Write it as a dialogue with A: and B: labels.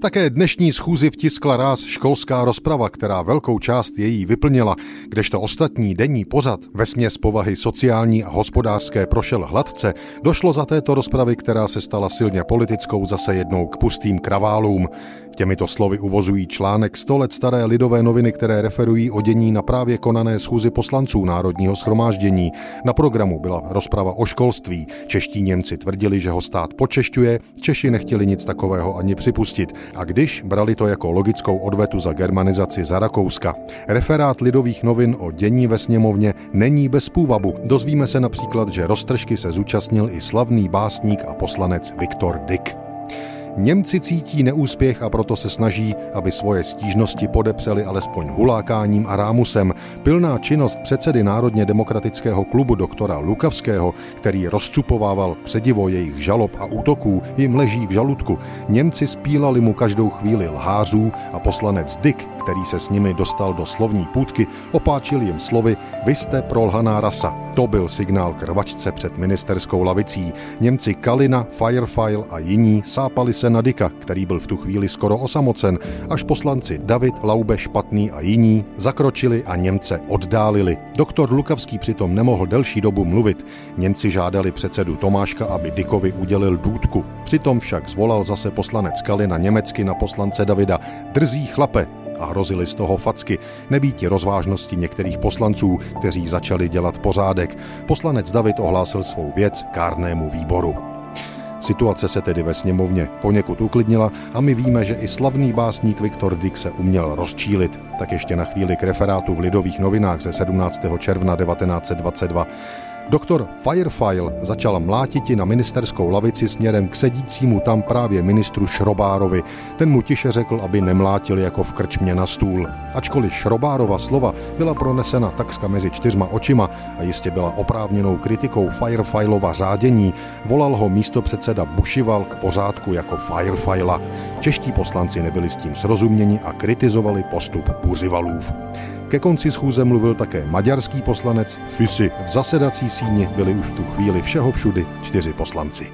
A: Také dnešní schůzi vtiskla ráz školská rozprava, která velkou část její vyplnila, kdežto ostatní denní pozad ve směs povahy sociální a hospodářské prošel hladce, došlo za této rozpravy, která se stala silně politickou, zase jednou k pustým kraválům. Těmito slovy uvozují článek 100 let staré lidové noviny, které referují o dění na právě konané schůzi poslanců Národního schromáždění. Na programu byla rozprava o školství. Čeští Němci tvrdili, že ho stát počešťuje, Češi nechtěli nic takového ani připustit. A když brali to jako logickou odvetu za germanizaci za Rakouska. Referát lidových novin o dění ve sněmovně není bez půvabu. Dozvíme se například, že roztržky se zúčastnil i slavný básník a poslanec Viktor Dick. Němci cítí neúspěch a proto se snaží, aby svoje stížnosti podepřeli alespoň hulákáním a rámusem. Pilná činnost předsedy Národně demokratického klubu doktora Lukavského, který rozcupovával předivo jejich žalob a útoků, jim leží v žaludku. Němci spílali mu každou chvíli lhářů a poslanec Dick, který se s nimi dostal do slovní půdky, opáčil jim slovy Vy jste prolhaná rasa. To byl signál k rvačce před ministerskou lavicí. Němci Kalina, Firefile a jiní sápali se na Dika, který byl v tu chvíli skoro osamocen, až poslanci David, Laube, Špatný a jiní zakročili a Němce oddálili. Doktor Lukavský přitom nemohl delší dobu mluvit. Němci žádali předsedu Tomáška, aby Dikovi udělil důdku. Přitom však zvolal zase poslanec Kalina německy na poslance Davida. Drzí chlape, a hrozili z toho facky, nebýti rozvážnosti některých poslanců, kteří začali dělat pořádek. Poslanec David ohlásil svou věc kárnému výboru. Situace se tedy ve sněmovně poněkud uklidnila a my víme, že i slavný básník Viktor Dick se uměl rozčílit. Tak ještě na chvíli k referátu v Lidových novinách ze 17. června 1922. Doktor Firefile začal mlátiti na ministerskou lavici směrem k sedícímu tam právě ministru Šrobárovi. Ten mu tiše řekl, aby nemlátil jako v krčmě na stůl. Ačkoliv Šrobárova slova byla pronesena takřka mezi čtyřma očima a jistě byla oprávněnou kritikou Firefilova řádění, volal ho místo předseda Bušival k pořádku jako Firefila. Čeští poslanci nebyli s tím srozuměni a kritizovali postup Buřivalův. Ke konci schůze mluvil také maďarský poslanec Fisi. V zasedací síni byli už v tu chvíli všeho všudy čtyři poslanci.